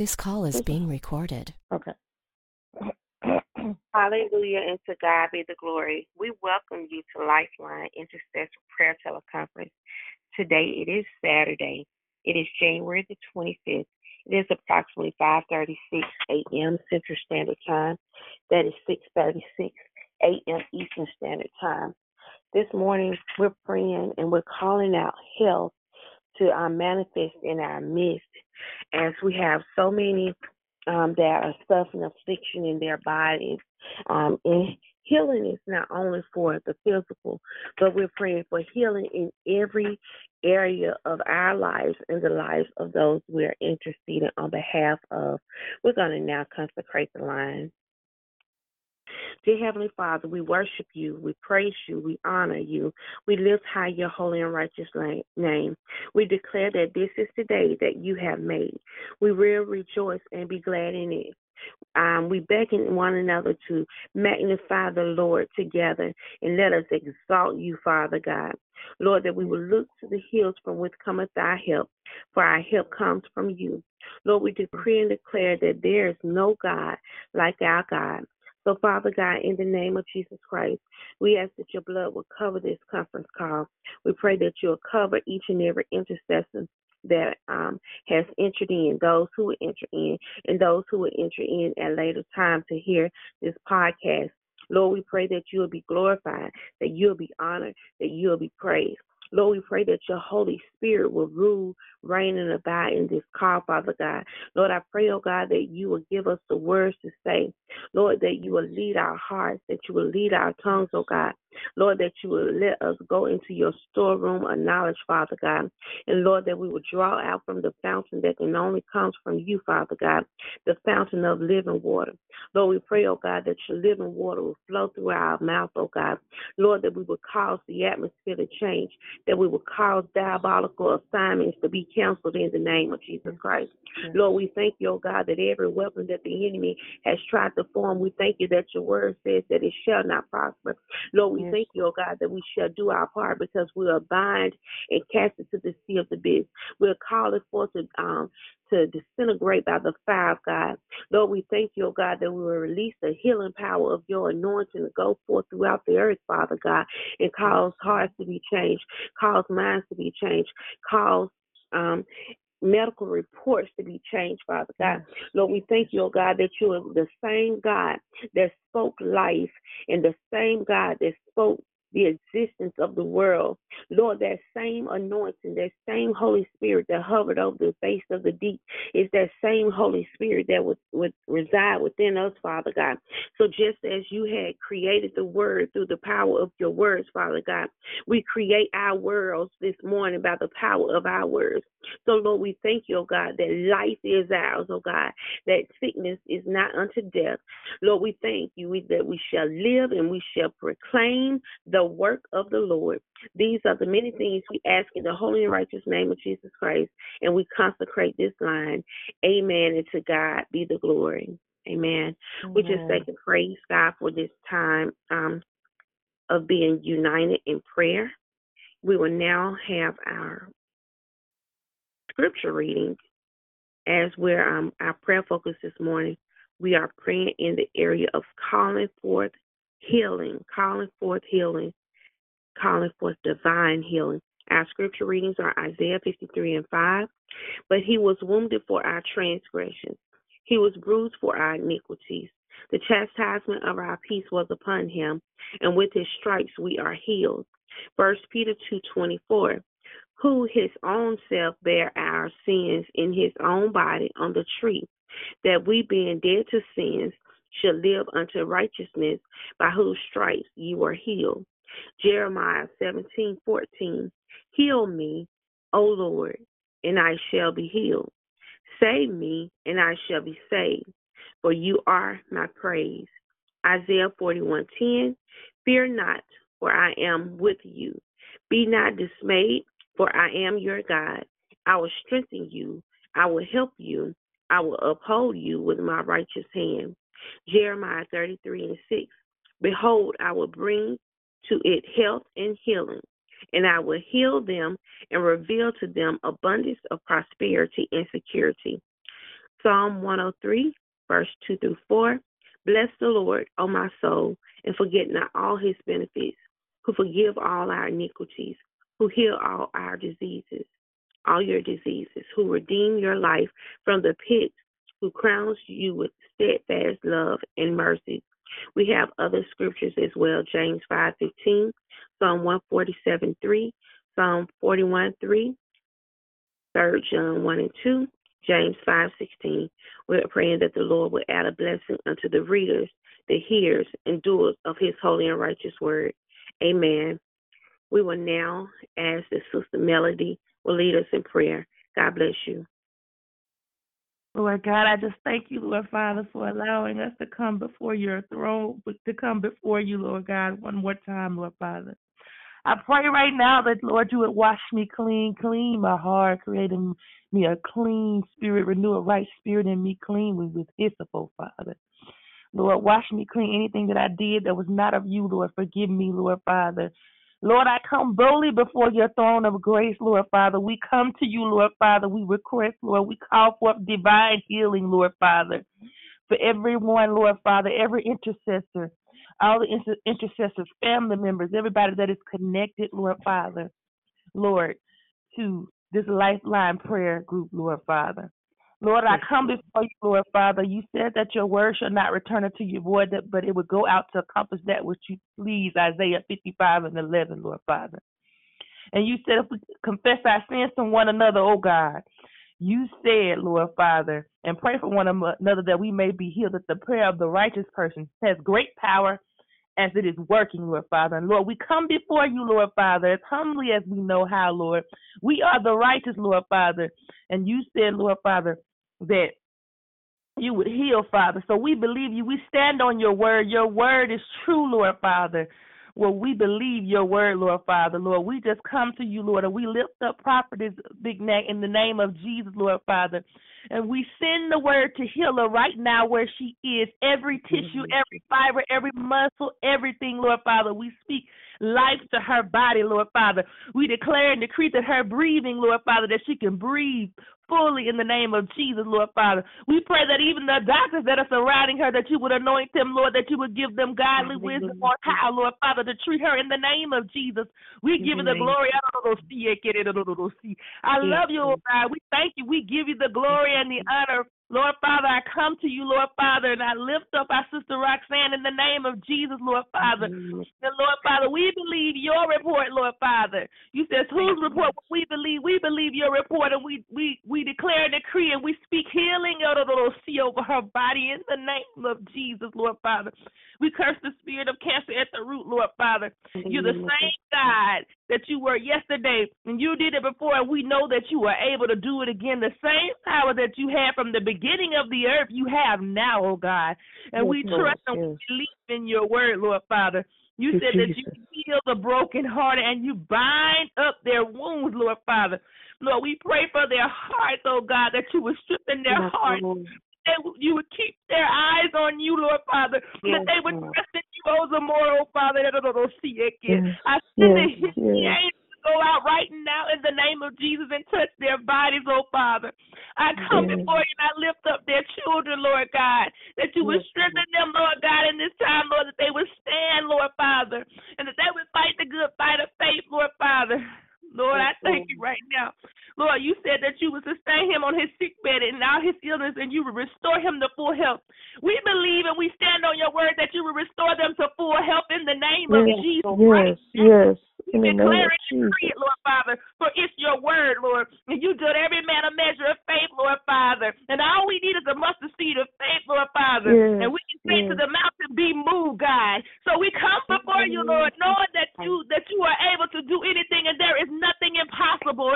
This call is being recorded. Okay. Hallelujah, and to God be the glory. We welcome you to Lifeline Intercessory Prayer Teleconference. Today it is Saturday. It is January the 25th. It is approximately 5:36 a.m. Central Standard Time. That is 6:36 a.m. Eastern Standard Time. This morning we're praying and we're calling out health to uh, manifest in our midst as we have so many um, that are suffering affliction in their bodies. Um, and healing is not only for the physical, but we're praying for healing in every area of our lives and the lives of those we are interceding on behalf of. We're going to now consecrate the line. Dear Heavenly Father, we worship you, we praise you, we honor you, we lift high your holy and righteous name. We declare that this is the day that you have made. We will rejoice and be glad in it. Um, we beckon one another to magnify the Lord together and let us exalt you, Father God. Lord, that we will look to the hills from which cometh our help, for our help comes from you. Lord, we decree and declare that there is no God like our God. So, Father God, in the name of Jesus Christ, we ask that your blood will cover this conference call. We pray that you'll cover each and every intercessor that um, has entered in, those who will enter in, and those who will enter in at later time to hear this podcast. Lord, we pray that you will be glorified, that you'll be honored, that you'll be praised. Lord, we pray that your Holy Spirit will rule, reign, and abide in this call, Father God. Lord, I pray, oh God, that you will give us the words to say. Lord, that you will lead our hearts, that you will lead our tongues, oh God. Lord, that you will let us go into your storeroom of knowledge, Father God. And Lord, that we will draw out from the fountain that can only comes from you, Father God, the fountain of living water. Lord, we pray, oh God, that your living water will flow through our mouth, oh God. Lord, that we will cause the atmosphere to change, that we will cause diabolical assignments to be canceled in the name of Jesus Christ. Lord, we thank you, oh God, that every weapon that the enemy has tried to form, we thank you that your word says that it shall not prosper. Lord, we yes. thank you, oh God, that we shall do our part because we are bind and cast it to the sea of the abyss. We're calling forth to um to disintegrate by the fire of God. Lord, we thank you, oh God, that we will release the healing power of your anointing to go forth throughout the earth, Father God, and cause hearts to be changed, cause minds to be changed, cause um, medical reports to be changed, Father God. Lord, we thank you, oh God, that you are the same God that spoke life and the same God that spoke the existence of the world. Lord, that same anointing, that same Holy Spirit that hovered over the face of the deep is that same Holy Spirit that would, would reside within us, Father God. So just as you had created the word through the power of your words, Father God, we create our worlds this morning by the power of our words. So, Lord, we thank you, oh God, that life is ours, oh God, that sickness is not unto death. Lord, we thank you that we shall live and we shall proclaim the work of the Lord. These are the many things we ask in the holy and righteous name of Jesus Christ, and we consecrate this line. Amen. And to God be the glory. Amen. Amen. We just thank and praise God for this time um, of being united in prayer. We will now have our scripture reading as we're um, our prayer focus this morning. We are praying in the area of calling forth healing, calling forth healing, calling forth divine healing. Our scripture readings are Isaiah 53 and 5. But he was wounded for our transgressions, he was bruised for our iniquities. The chastisement of our peace was upon him, and with his stripes we are healed. First Peter 2:24 who his own self bare our sins in his own body on the tree, that we being dead to sins should live unto righteousness, by whose stripes you were healed. Jeremiah seventeen fourteen. Heal me, O Lord, and I shall be healed. Save me, and I shall be saved, for you are my praise. Isaiah 41:10. Fear not, for I am with you. Be not dismayed, for I am your God. I will strengthen you. I will help you. I will uphold you with my righteous hand. Jeremiah 33 and 6. Behold, I will bring to it health and healing, and I will heal them and reveal to them abundance of prosperity and security. Psalm 103, verse 2 through 4. Bless the Lord, O my soul, and forget not all his benefits, who forgive all our iniquities, who heal all our diseases, all your diseases, who redeem your life from the pit, who crowns you with steadfast love and mercy. We have other scriptures as well James 5:15, Psalm 147 3, Psalm 41 3, 3 John 1 and 2, James 5:16. We're praying that the Lord will add a blessing unto the readers, the hearers, and doers of his holy and righteous word. Amen. We will now ask that Sister Melody will lead us in prayer. God bless you. Lord God, I just thank you, Lord Father, for allowing us to come before your throne, to come before you, Lord God, one more time, Lord Father. I pray right now that, Lord, you would wash me clean, clean my heart, creating me a clean spirit, renew a right spirit in me, clean me with hyssop, oh Father. Lord, wash me clean. Anything that I did that was not of you, Lord, forgive me, Lord Father. Lord, I come boldly before your throne of grace, Lord Father. We come to you, Lord Father. We request, Lord, we call forth divine healing, Lord Father, for everyone, Lord Father, every intercessor, all the inter- intercessors, family members, everybody that is connected, Lord Father, Lord, to this lifeline prayer group, Lord Father. Lord, I come before you, Lord Father. You said that your word shall not return unto you void, but it would go out to accomplish that which you please, Isaiah 55 and 11, Lord Father. And you said if we confess our sins to one another, oh God, you said, Lord Father, and pray for one another that we may be healed, that the prayer of the righteous person has great power as it is working, Lord Father. And Lord, we come before you, Lord Father, as humbly as we know how, Lord. We are the righteous, Lord Father. And you said, Lord Father, that you would heal, Father. So we believe you. We stand on your word. Your word is true, Lord Father. Well, we believe your word, Lord Father, Lord. We just come to you, Lord, and we lift up prophetess Big Neck in the name of Jesus, Lord Father. And we send the word to heal her right now where she is. Every tissue, mm-hmm. every fiber, every muscle, everything, Lord Father. We speak life to her body, Lord Father. We declare and decree that her breathing, Lord Father, that she can breathe fully in the name of Jesus, Lord Father. We pray that even the doctors that are surrounding her, that you would anoint them, Lord, that you would give them godly wisdom on how, Lord Father, to treat her in the name of Jesus. We give you the glory. I don't see it, get it, I don't see I love you, Lord God. We thank you. We give you the glory and the honor Lord Father, I come to you, Lord Father, and I lift up our sister Roxanne in the name of Jesus, Lord Father. And Lord Father, we believe your report, Lord Father. You says whose report we believe? We believe your report, and we we we declare and decree, and we speak healing out of the little sea over her body in the name of Jesus, Lord Father. We curse the spirit of cancer at the root, Lord Father. You're the same God that you were yesterday, and you did it before, and we know that you are able to do it again. The same power that you had from the beginning of the earth, you have now, oh God. And we trust and we believe in your word, Lord Father. You said that you heal the broken hearted and you bind up their wounds, Lord Father. Lord, we pray for their hearts, oh God, that you would strengthen their hearts, that you would keep their eyes on you, Lord Father, yes, that they would Lord. trust in you, oh, the moral Father. That don't see it again. I send yes, the yes. go out right now in the name of Jesus and touch their bodies, oh Father. I come yes. before you and I lift up their children, Lord God, that you would strengthen them, Lord God, in this time, Lord, that they would stand, Lord Father, and that they would fight the good fight of faith, Lord Father. Lord, I thank you right now. Lord, you said that you would sustain him on his sick bed and all his illness, and you would restore him to full health. We believe and we stand on your word that you will restore them to full health in the name yes, of Jesus yes, Christ. Yes, in the name of Jesus. Lord Father, for it's your word, Lord. And you did every man a measure of faith, Lord Father. And all we need is a mustard seed of faith, Lord Father. Yes, and we can say yes. to the mountain, be moved, God. So we come before you, Lord, knowing that you that you are able to do anything and there is nothing impossible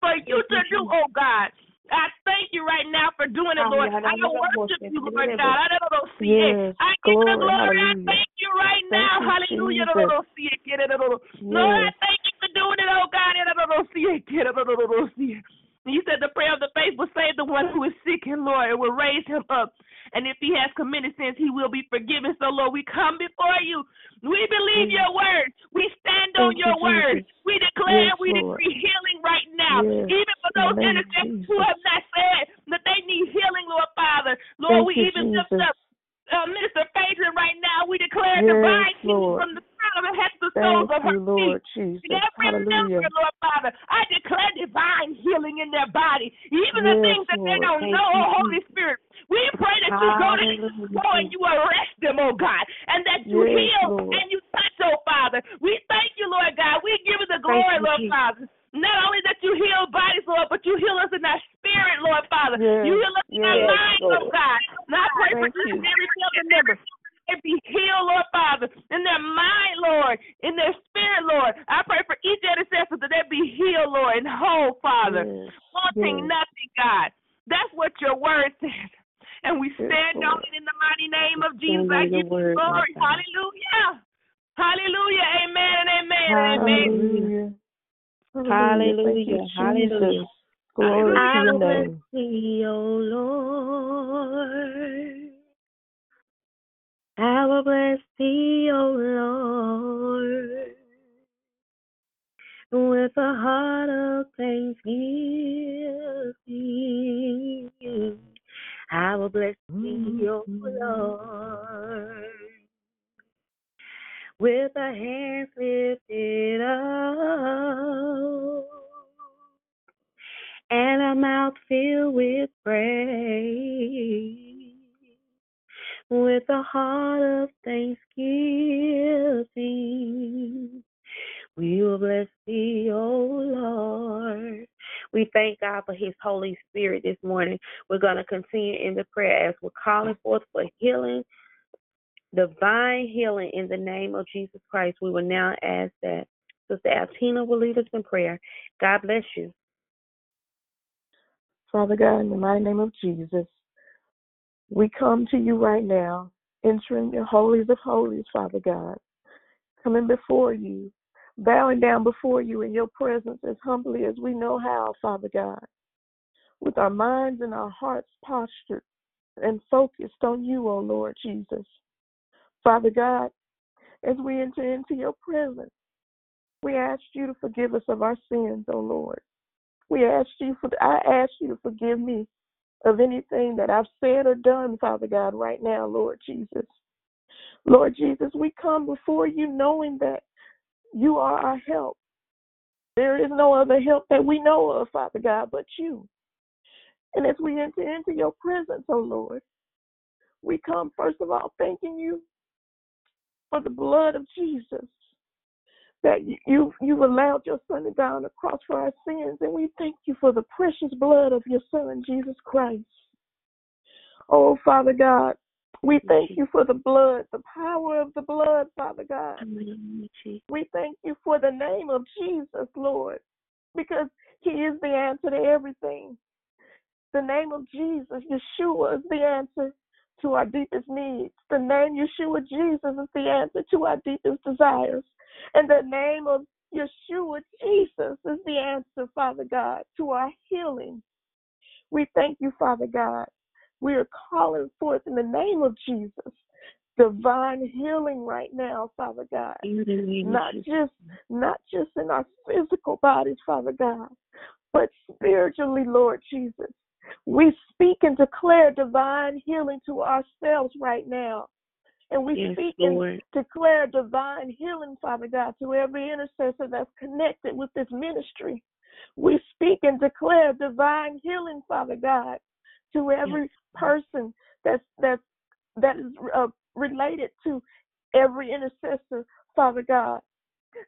for you to do, oh God. I thank you right now for doing it, Lord. I don't worship you, Lord God. I don't see it. I give you the glory. I thank you right now. Hallelujah. I don't see it. Get it. Lord, I thank you for doing it, oh God. And you said the prayer of the faith will save the one who is sick, and Lord, it will raise him up. And if he has committed sins, he will be forgiven. So, Lord, we come before you. We believe your word. We stand on your you, word. We declare, we decree healing right now. Yes. Even for those the of intercessors who have not said that they need healing, Lord Father. Lord, Thank we even lift Jesus. up uh, Minister Phaedra right now. We declare Yes, divine healing from the crown of her head to the soles of her Lord feet. Jesus. And every Hallelujah. member, Lord Father, I declare divine healing in their body, even the Yes, things that they don't Thank know, you, oh Holy Spirit. We pray that you go to Hallelujah, go and you arrest them, oh God, and that you Yes, heal Lord. and you touch, oh Father. We thank you, Lord God. We give you the glory, you, Lord Jesus. Father. Not only that you heal bodies, Lord, but you heal us in our spirit, Lord Father. Yes, You heal us in our yes, minds, oh Lord. God. And I pray for Thank each and every family member. They be healed, Lord Father, in their mind, Lord, in their spirit, Lord. I pray for each intercessor that they be healed, Lord, and whole, Father. Yes, Wanting yes. nothing, God. That's what your word says. And we Yes, stand on it in the mighty name of Jesus. I give you glory. Hallelujah. Hallelujah. Amen and amen and amen. Hallelujah. Hallelujah. Thank you, Hallelujah. Hallelujah. Jesus. Glory to I your will bless name. thee, O Lord. I will bless thee, O Lord, with a heart of thanksgiving. I will bless thee, O mm-hmm. Lord, with our hands lifted up and our mouth filled with praise. With a heart of thanksgiving, we will bless thee, O Lord. We thank God for his Holy Spirit this morning. We're going to continue in the prayer as we're calling forth for healing, divine healing in the name of Jesus Christ. We will now ask that Sister Altina will lead us in prayer. God bless you. Father God, in the mighty name of Jesus, we come to you right now, entering the holies of holies, Father God, coming before you, bowing down before you in your presence as humbly as we know how, Father God, with our minds and our hearts postured and focused on you, O Lord Jesus. Father God, as we enter into your presence, we ask you to forgive us of our sins, O Lord. We ask you for I ask you to forgive me of anything that I've said or done, Father God, right now, Lord Jesus. Lord Jesus, we come before you knowing that you are our help. There is no other help that we know of, Father God, but you. And as we enter into your presence, oh Lord, we come first of all thanking you for the blood of Jesus that you, you you've allowed your son to die on the cross for our sins, and we thank you for the precious blood of your son Jesus Christ. Oh Father God, we thank you for the blood, the power of the blood, Father God. We thank you for the name of Jesus, Lord, because he is the answer to everything. The name of Jesus, Yeshua, is the answer to our deepest needs. The name Yeshua, Jesus, is the answer to our deepest desires. And the name of Yeshua, Jesus, is the answer, Father God, to our healing. We thank you, Father God. We are calling forth in the name of Jesus divine healing right now, Father God. Not just not just in our physical bodies, Father God, but spiritually, Lord Jesus. We speak and declare divine healing to ourselves right now. And we Yes, speak and declare divine healing, Father God, to every intercessor that's connected with this ministry. We speak and declare divine healing, Father God, to every person that's that's that is uh, related to every intercessor, Father God.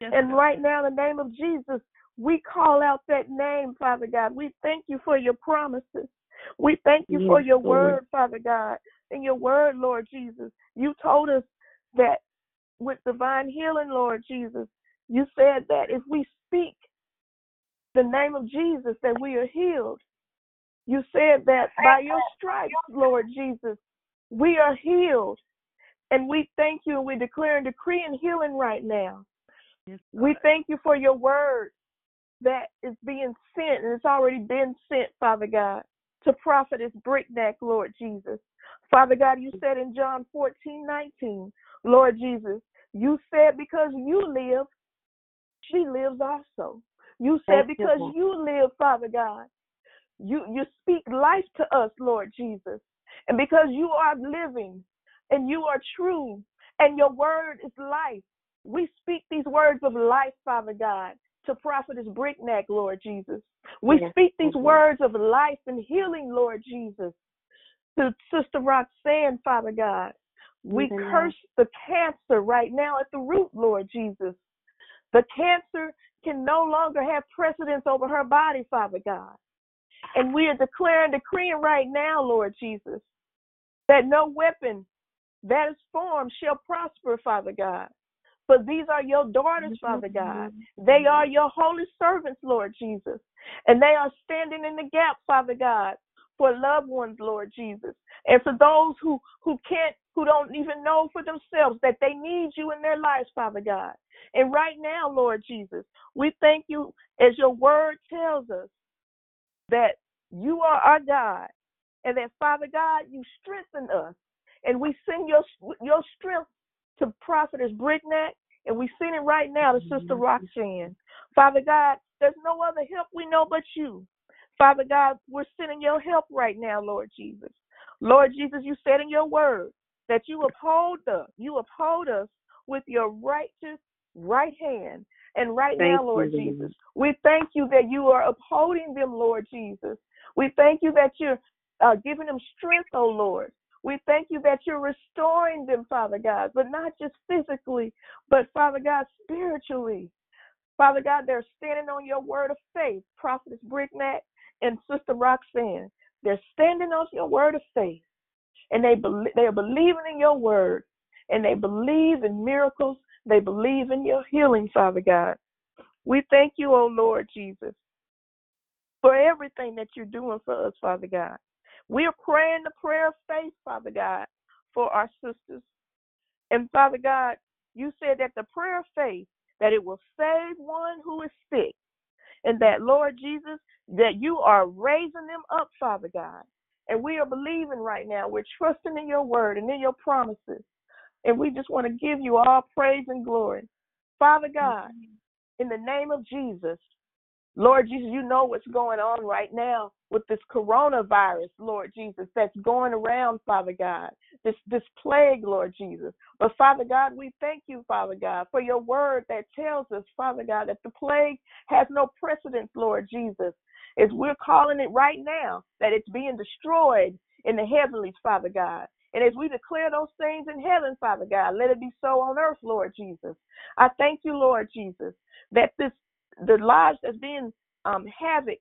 Yes, And God. right now, in the name of Jesus, we call out that name, Father God. We thank you for your promises. We thank you for your Lord. word, Father God. And your word, Lord Jesus. You told us that with divine healing, Lord Jesus, you said that if we speak the name of Jesus, that we are healed. You said that by your stripes, Lord Jesus, we are healed. And we thank you and we declare and decree and healing right now. Yes, We thank you for your word that is being sent, and it's already been sent, Father God, to profit prophetess Brickneck, Lord Jesus. Father God, you said in John 14, 19, Lord Jesus, you said because you live, she lives also. You said because you live, Father God, you you speak life to us, Lord Jesus. And because you are living and you are true and your word is life, we speak these words of life, Father God, to prophetess Brickneck, Lord Jesus. We Yes, speak these Lord. words of life and healing, Lord Jesus, to Sister Roxanne, Father God. We name. curse the cancer right now at the root, Lord Jesus. The cancer can no longer have precedence over her body, Father God. And we are declaring, decreeing right now, Lord Jesus, that no weapon that is formed shall prosper, Father God. For these are your daughters, Father God. They are your holy servants, Lord Jesus. And they are standing in the gap, Father God, for loved ones, Lord Jesus. And for those who, who can't, who don't even know for themselves that they need you in their lives, Father God. And right now, Lord Jesus, we thank you as your word tells us that you are our God and that, Father God, you strengthen us. And we send your your strength to Prophetess Brickneck, and we send it right now to Sister Roxanne. Father God, there's no other help we know but you. Father God, we're sending your help right now, Lord Jesus. Lord Jesus, you said in your word that you uphold us, you uphold us with your righteous right hand. And right Thank now, Lord you. Jesus, we thank you that you are upholding them, Lord Jesus. We thank you that you're uh, giving them strength, oh Lord. We thank you that you're restoring them, Father God, but not just physically, but Father God, spiritually. Father God, they're standing on your word of faith, Prophetess Brickneck and Sister Roxanne. They're standing on your word of faith, and they bel they are believing in your word, and they believe in miracles. They believe in your healing, Father God. We thank you, O Lord Jesus, for everything that you're doing for us, Father God. We are praying the prayer of faith, Father God, for our sisters. And Father God, you said that the prayer of faith, that it will save one who is sick. And that, Lord Jesus, that you are raising them up, Father God. And we are believing right now. We're trusting in your word and in your promises. And we just want to give you all praise and glory. Father God, in the name of Jesus, Lord Jesus, you know what's going on right now with this coronavirus, Lord Jesus, that's going around, Father God. This this plague, Lord Jesus. But Father God, we thank you, Father God, for your word that tells us, Father God, that the plague has no precedence, Lord Jesus. As we're calling it right now, that it's being destroyed in the heavenlies, Father God. And as we declare those things in heaven, Father God, let it be so on earth, Lord Jesus. I thank you, Lord Jesus, that this the lives that's being um, havoc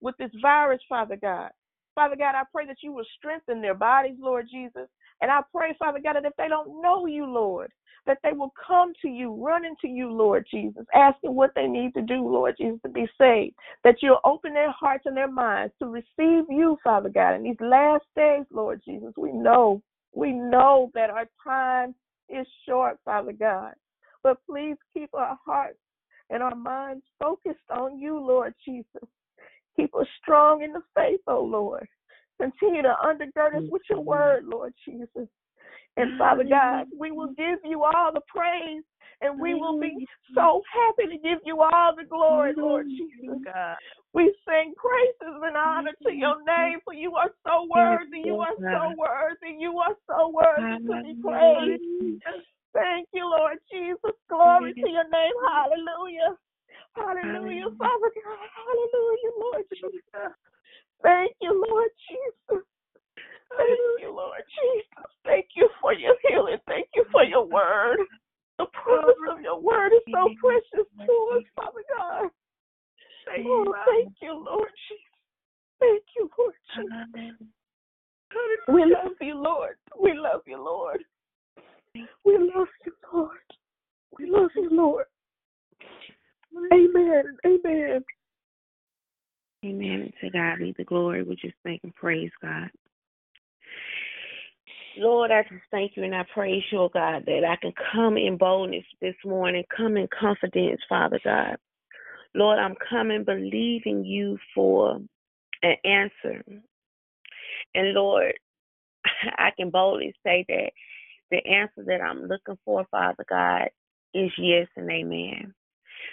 with this virus, Father God. Father God, I pray that you will strengthen their bodies, Lord Jesus. And I pray, Father God, that if they don't know you, Lord, that they will come to you, run into you, Lord Jesus, asking what they need to do, Lord Jesus, to be saved. That you'll open their hearts and their minds to receive you, Father God, in these last days, Lord Jesus. We know, we know that our time is short, Father God. But please keep our hearts and our minds focused on you, Lord Jesus. Keep us strong in the faith, oh Lord. Continue to undergird us with your word, Lord Jesus. And Father God, we will give you all the praise and we will be so happy to give you all the glory, Lord Jesus. We sing praises and honor to your name, for you are so worthy. You are so worthy. You are so worthy to be praised. Thank you, Lord Jesus. Glory to your name. Hallelujah. Hallelujah, Father God. Hallelujah, Lord Jesus. Thank you, Lord Jesus. Thank you, Lord Jesus. Thank you for your healing. Thank you for your word. The promise of your word is so precious to us, Father God. Oh, thank you, Lord Jesus. Thank you, Lord Jesus. We love you, Lord. We love you, Lord. We love you, Lord. We love you, Lord. Amen. Amen. Amen. To God be the glory. We just thank and praise God. Lord, I just thank you and I praise you, oh God, that I can come in boldness this morning, come in confidence, Father God. Lord, I'm coming believing you for an answer. And Lord, I can boldly say that the answer that I'm looking for, Father God, is yes and amen.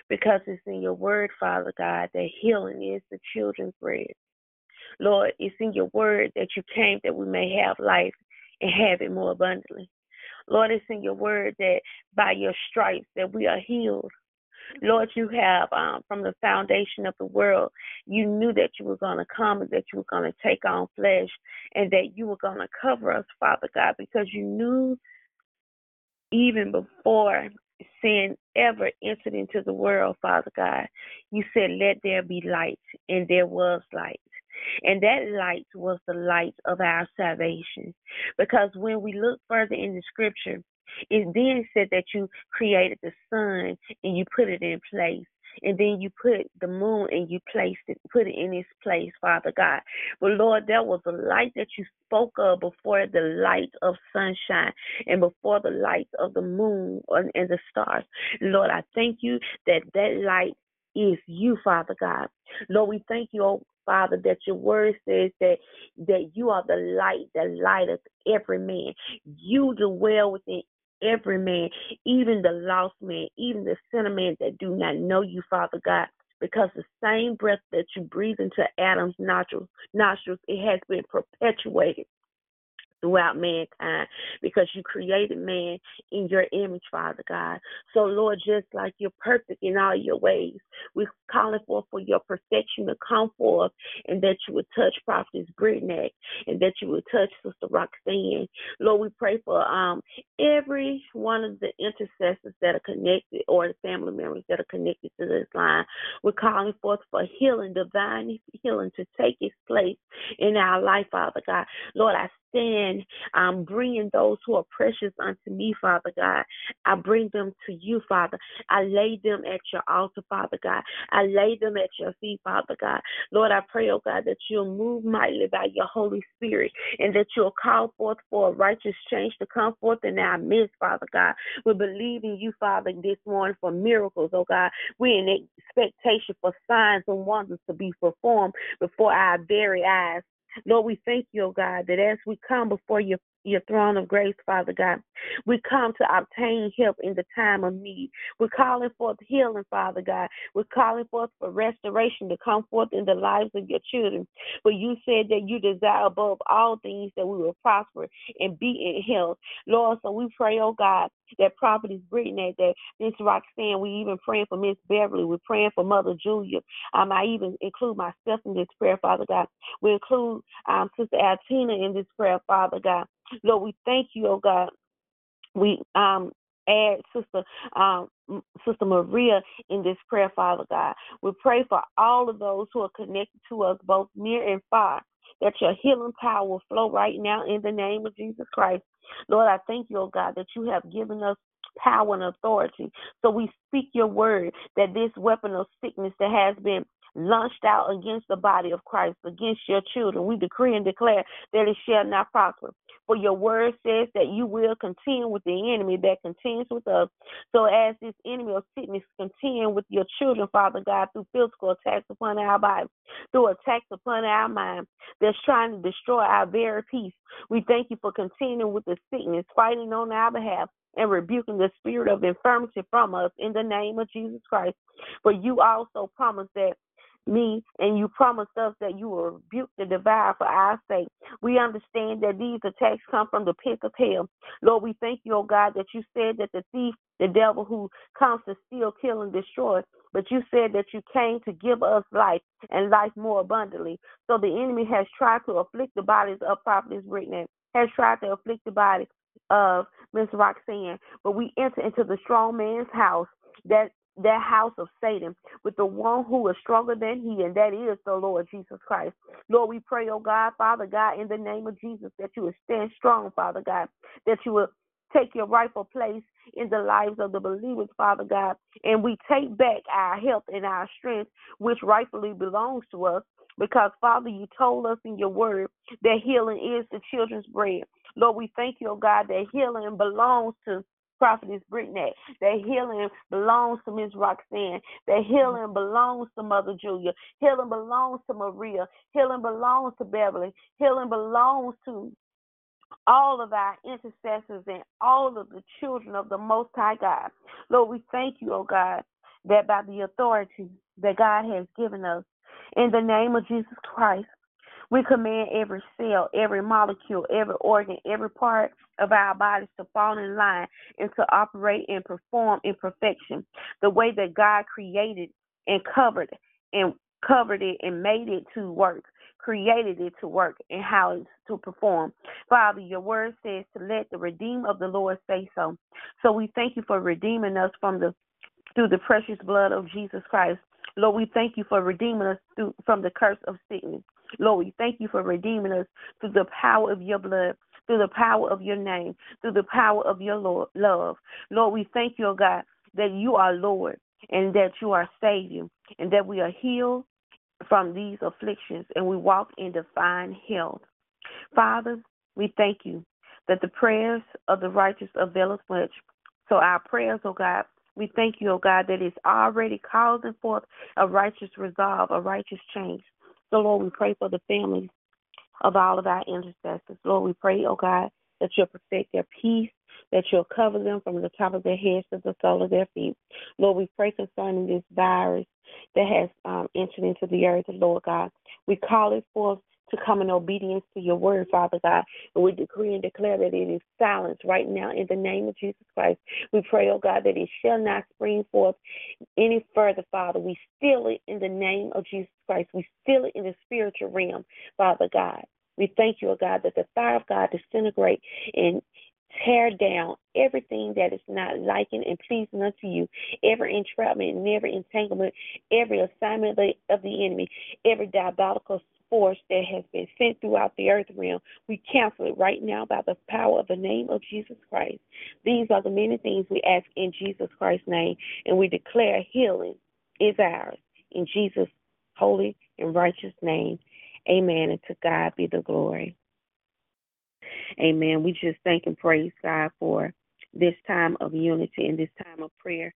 Because it's in your word, Father God, that healing is the children's bread. Lord, it's in your word that you came that we may have life and have it more abundantly. Lord, it's in your word that by your stripes that we are healed. Lord, you have um, from the foundation of the world, you knew that you were going to come and that you were going to take on flesh and that you were going to cover us, Father God, because you knew even before sin ever entered into the world, Father God, you said, Let there be light, and there was light. And that light was the light of our salvation. Because when we look further in the scripture, it then said that you created the sun and you put it in place and then you put the moon and you placed it, put it in its place, Father God. But Lord, there was a light that you spoke of before the light of sunshine and before the light of the moon and the stars. Lord, I thank you that that light is you, Father God. Lord, we thank you, oh Father, that your word says that that you are the light that lighteth every man. You dwell within every man, even the lost man, even the sinner man that do not know you, Father God. Because the same breath that you breathe into Adam's nostrils, nostrils, it has been perpetuated throughout mankind because you created man in your image, Father God. So, Lord, just like you're perfect in all your ways, we're calling for for your perfection to come forth and that you would touch Prophetess Brittany and that you would touch Sister Roxanne. Lord, we pray for um every one of the intercessors that are connected or the family members that are connected to this line. We're calling forth for healing, divine healing to take its place in our life, Father God. Lord, I stand um, bringing those who are precious unto me, Father God. I bring them to you, Father. I lay them at your altar, Father God. I lay them at your feet, Father God. Lord, I pray, oh God, that you'll move mightily by your Holy Spirit and that you'll call forth for a righteous change to come forth in our midst, Father God. We believe in you, Father, this morning for miracles, oh God. We're in expectation for signs and wonders to be performed before our very eyes. Lord, we thank you, oh God, that as we come before your your throne of grace, Father God. We come to obtain help in the time of need. We're calling forth healing, Father God. We're calling forth for restoration to come forth in the lives of your children. But you said that you desire above all things that we will prosper and be in health. Lord, so we pray, oh God, that prophetess Brittany, that Miss Roxanne, we even praying for Miss Beverly, we're praying for Mother Julia. Um, I even include myself in this prayer, Father God. We include um, Sister Altina in this prayer, Father God. Lord, we thank you, oh God. We um add Sister um, Sister Maria in this prayer, Father God. We pray for all of those who are connected to us, both near and far, that your healing power will flow right now in the name of Jesus Christ. Lord, I thank you, oh God, that you have given us power and authority. So we speak your word that this weapon of sickness that has been launched out against the body of Christ, against your children. We decree and declare that it shall not prosper. For your word says that you will contend with the enemy that contends with us. So as this enemy of sickness contend with your children, Father God, through physical attacks upon our bodies, through attacks upon our mind, that's trying to destroy our very peace. We thank you for contending with the sickness, fighting on our behalf, and rebuking the spirit of infirmity from us in the name of Jesus Christ. For you also promised that me, and you promised us that you will rebuke the devourer for our sake. We understand that these attacks come from the pit of hell. Lord, we thank you, oh God, that you said that the thief, the devil who comes to steal, kill, and destroy, but you said that you came to give us life and life more abundantly. So the enemy has tried to afflict the bodies of Prophetess Brittany, has tried to afflict the body of Miss Roxanne, but we enter into the strong man's house that that house of Satan with the one who is stronger than he, and that is the Lord Jesus Christ. Lord, we pray, oh God, Father God, in the name of Jesus, that you will stand strong, Father God, that you will take your rightful place in the lives of the believers, Father God, and we take back our health and our strength, which rightfully belongs to us. Because, Father, you told us in your word that healing is the children's bread. Lord, we thank you, oh God, that healing belongs to Prophetess Brittany. That healing belongs to Miss Roxanne. That healing belongs to Mother Julia. Healing belongs to Maria. Healing belongs to Beverly. Healing belongs to all of our intercessors and all of the children of the Most High God. Lord, we thank you, oh God, that by the authority that God has given us, in the name of Jesus Christ, we command every cell, every molecule, every organ, every part of our bodies to fall in line and to operate and perform in perfection the way that God created and covered and covered it and made it to work, created it to work, and how it's to perform. Father, your word says to let the redeemer of the Lord say so. So we thank you for redeeming us from the through the precious blood of Jesus Christ. Lord, we thank you for redeeming us through, from the curse of sickness. Lord, we thank you for redeeming us through the power of your blood, through the power of your name, through the power of your Lord, love. Lord, we thank you, oh God, that you are Lord and that you are Savior and that we are healed from these afflictions and we walk in divine health. Father, we thank you that the prayers of the righteous avail us much. So our prayers, oh God, we thank you, oh God, that it's already causing forth a righteous resolve, a righteous change. So, Lord, we pray for the families of all of our intercessors. Lord, we pray, oh God, that you'll protect their peace, that you'll cover them from the top of their heads to the sole of their feet. Lord, we pray concerning this virus that has um, entered into the earth, Lord God. We call it forth to come in obedience to your word, Father God. And we decree and declare that it is silenced right now in the name of Jesus Christ. We pray, oh God, that it shall not spring forth any further, Father. We seal it in the name of Jesus Christ. We seal it in the spiritual realm, Father God. We thank you, oh God, that the fire of God disintegrate and tear down everything that is not liking and pleasing unto you, every entrapment and every entanglement, every assignment of the enemy, every diabolical force that has been sent throughout the earth realm. We cancel it right now by the power of the name of Jesus Christ. These are the many things we ask in Jesus Christ's name, and we declare healing is ours. In Jesus' holy and righteous name, amen. And to God be the glory. Amen. We just thank and praise God for this time of unity and this time of prayer.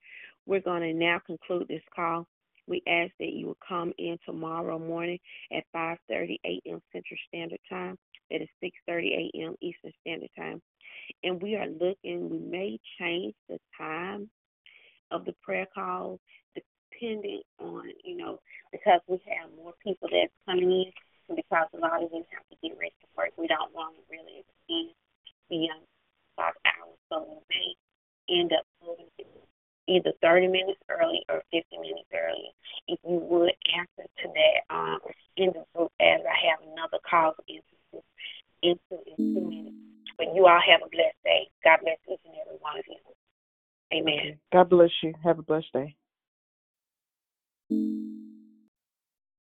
We're going to now conclude this call. We ask that you will come in tomorrow morning at 5:30 a.m. Central Standard Time. That is 6:30 a.m. Eastern Standard Time. And we are looking. We may change the time of the prayer call depending on you know because we have more people that's coming in And because a lot of them have to get ready to work. We don't want to really extend beyond five hours, so we may end up moving either 30 minutes early or 50 minutes early. If you would answer to that um, in the group, as I have another call for instance in two, in two minutes. But you all have a blessed day. God bless each and every one of you. Amen. God bless you. Have a blessed day.